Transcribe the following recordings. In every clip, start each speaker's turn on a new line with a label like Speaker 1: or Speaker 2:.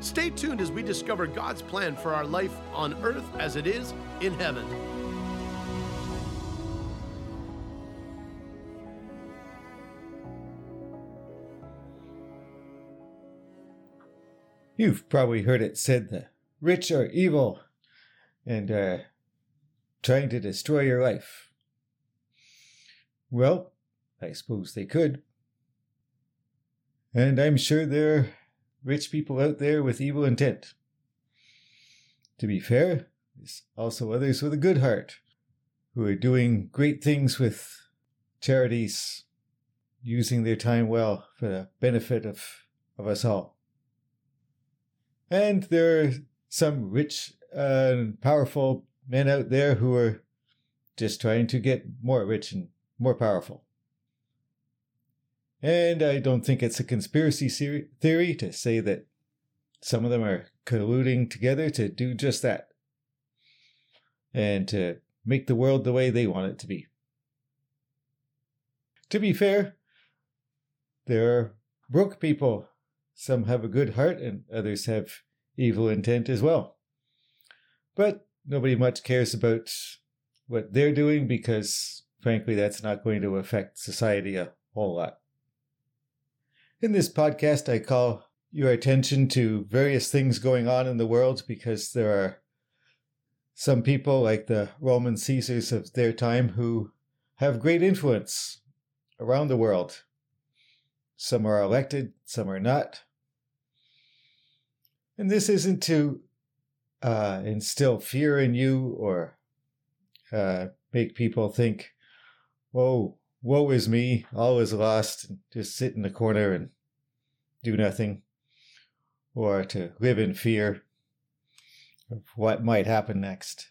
Speaker 1: Stay tuned as we discover God's plan for our life on earth as it is in heaven.
Speaker 2: You've probably heard it said the rich are evil and uh, trying to destroy your life. Well, I suppose they could. And I'm sure there are rich people out there with evil intent. To be fair, there's also others with a good heart who are doing great things with charities, using their time well for the benefit of, of us all. And there are some rich uh, and powerful men out there who are just trying to get more rich and more powerful. And I don't think it's a conspiracy theory to say that some of them are colluding together to do just that and to make the world the way they want it to be. To be fair, there are broke people some have a good heart and others have evil intent as well. But nobody much cares about what they're doing because, frankly, that's not going to affect society a whole lot. In this podcast, I call your attention to various things going on in the world because there are some people, like the Roman Caesars of their time, who have great influence around the world. Some are elected, some are not. And this isn't to uh, instill fear in you or uh, make people think, "Whoa, woe is me, all is lost," and just sit in the corner and do nothing, or to live in fear of what might happen next.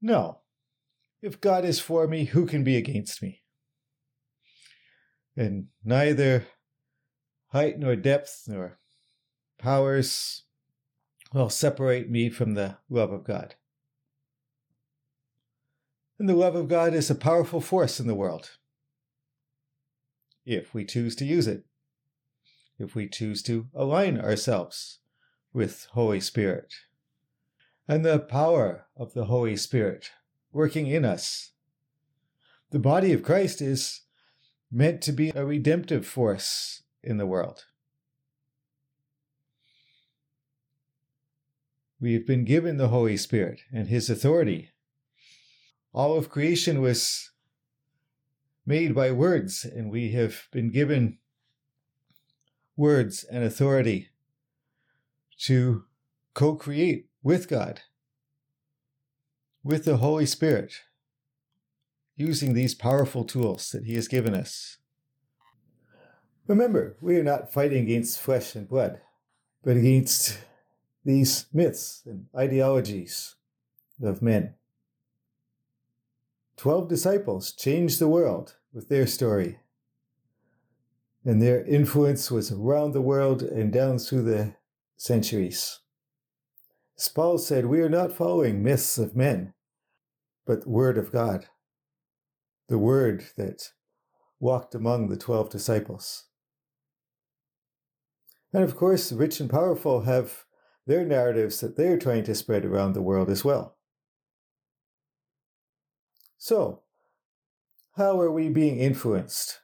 Speaker 2: No. If God is for me, who can be against me? And neither height nor depth nor powers will separate me from the love of God. And the love of God is a powerful force in the world if we choose to use it, if we choose to align ourselves with Holy Spirit. And the power of the Holy Spirit working in us. The body of Christ is meant to be a redemptive force in the world. We have been given the Holy Spirit and His authority. All of creation was made by words, and we have been given words and authority to co create with God, with the Holy Spirit, using these powerful tools that He has given us. Remember, we are not fighting against flesh and blood, but against these myths and ideologies of men. Twelve disciples changed the world with their story, and their influence was around the world and down through the centuries. As Paul said, we are not following myths of men, but the Word of God, the Word that walked among the twelve disciples. And of course, the rich and powerful have their narratives that they're trying to spread around the world as well. So, how are we being influenced?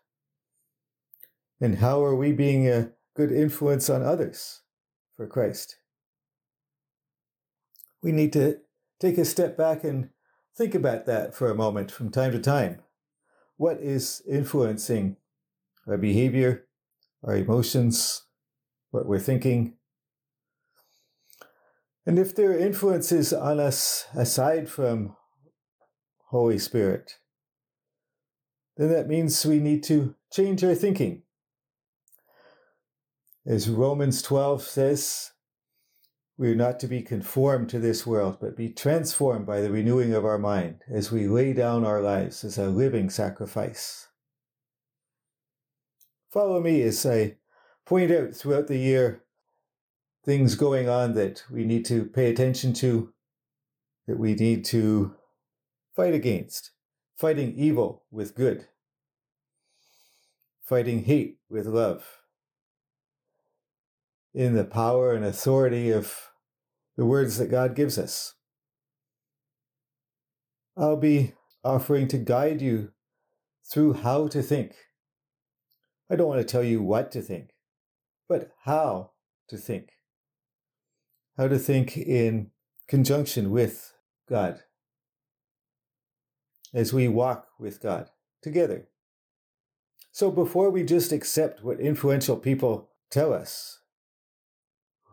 Speaker 2: And how are we being a good influence on others for Christ? We need to take a step back and think about that for a moment from time to time. What is influencing our behavior, our emotions, what we're thinking, and if there are influences on us aside from Holy Spirit, then that means we need to change our thinking. As Romans 12 says, We are not to be conformed to this world, but be transformed by the renewing of our mind as we lay down our lives as a living sacrifice. Follow me as I point out throughout the year things going on that we need to pay attention to, that we need to fight against, fighting evil with good, fighting hate with love in the power and authority of the words that God gives us. I'll be offering to guide you through how to think. I don't want to tell you what to think, but how to think. How to think in conjunction with God as we walk with God together. So before we just accept what influential people tell us,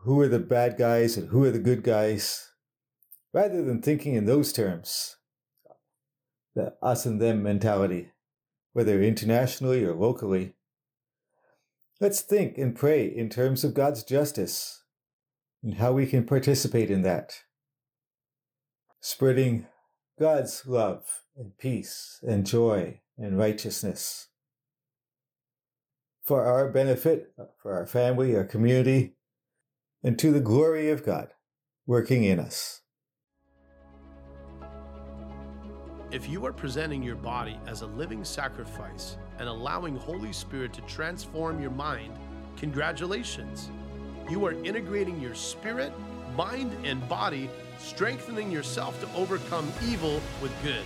Speaker 2: who are the bad guys and who are the good guys, rather than thinking in those terms, the us and them mentality, whether internationally or locally. Let's think and pray in terms of God's justice and how we can participate in that. Spreading God's love and peace and joy and righteousness. For our benefit, for our family, our community, and to the glory of God working in us.
Speaker 1: If you are presenting your body as a living sacrifice and allowing Holy Spirit to transform your mind, congratulations. You are integrating your spirit, mind, and body, strengthening yourself to overcome evil with good.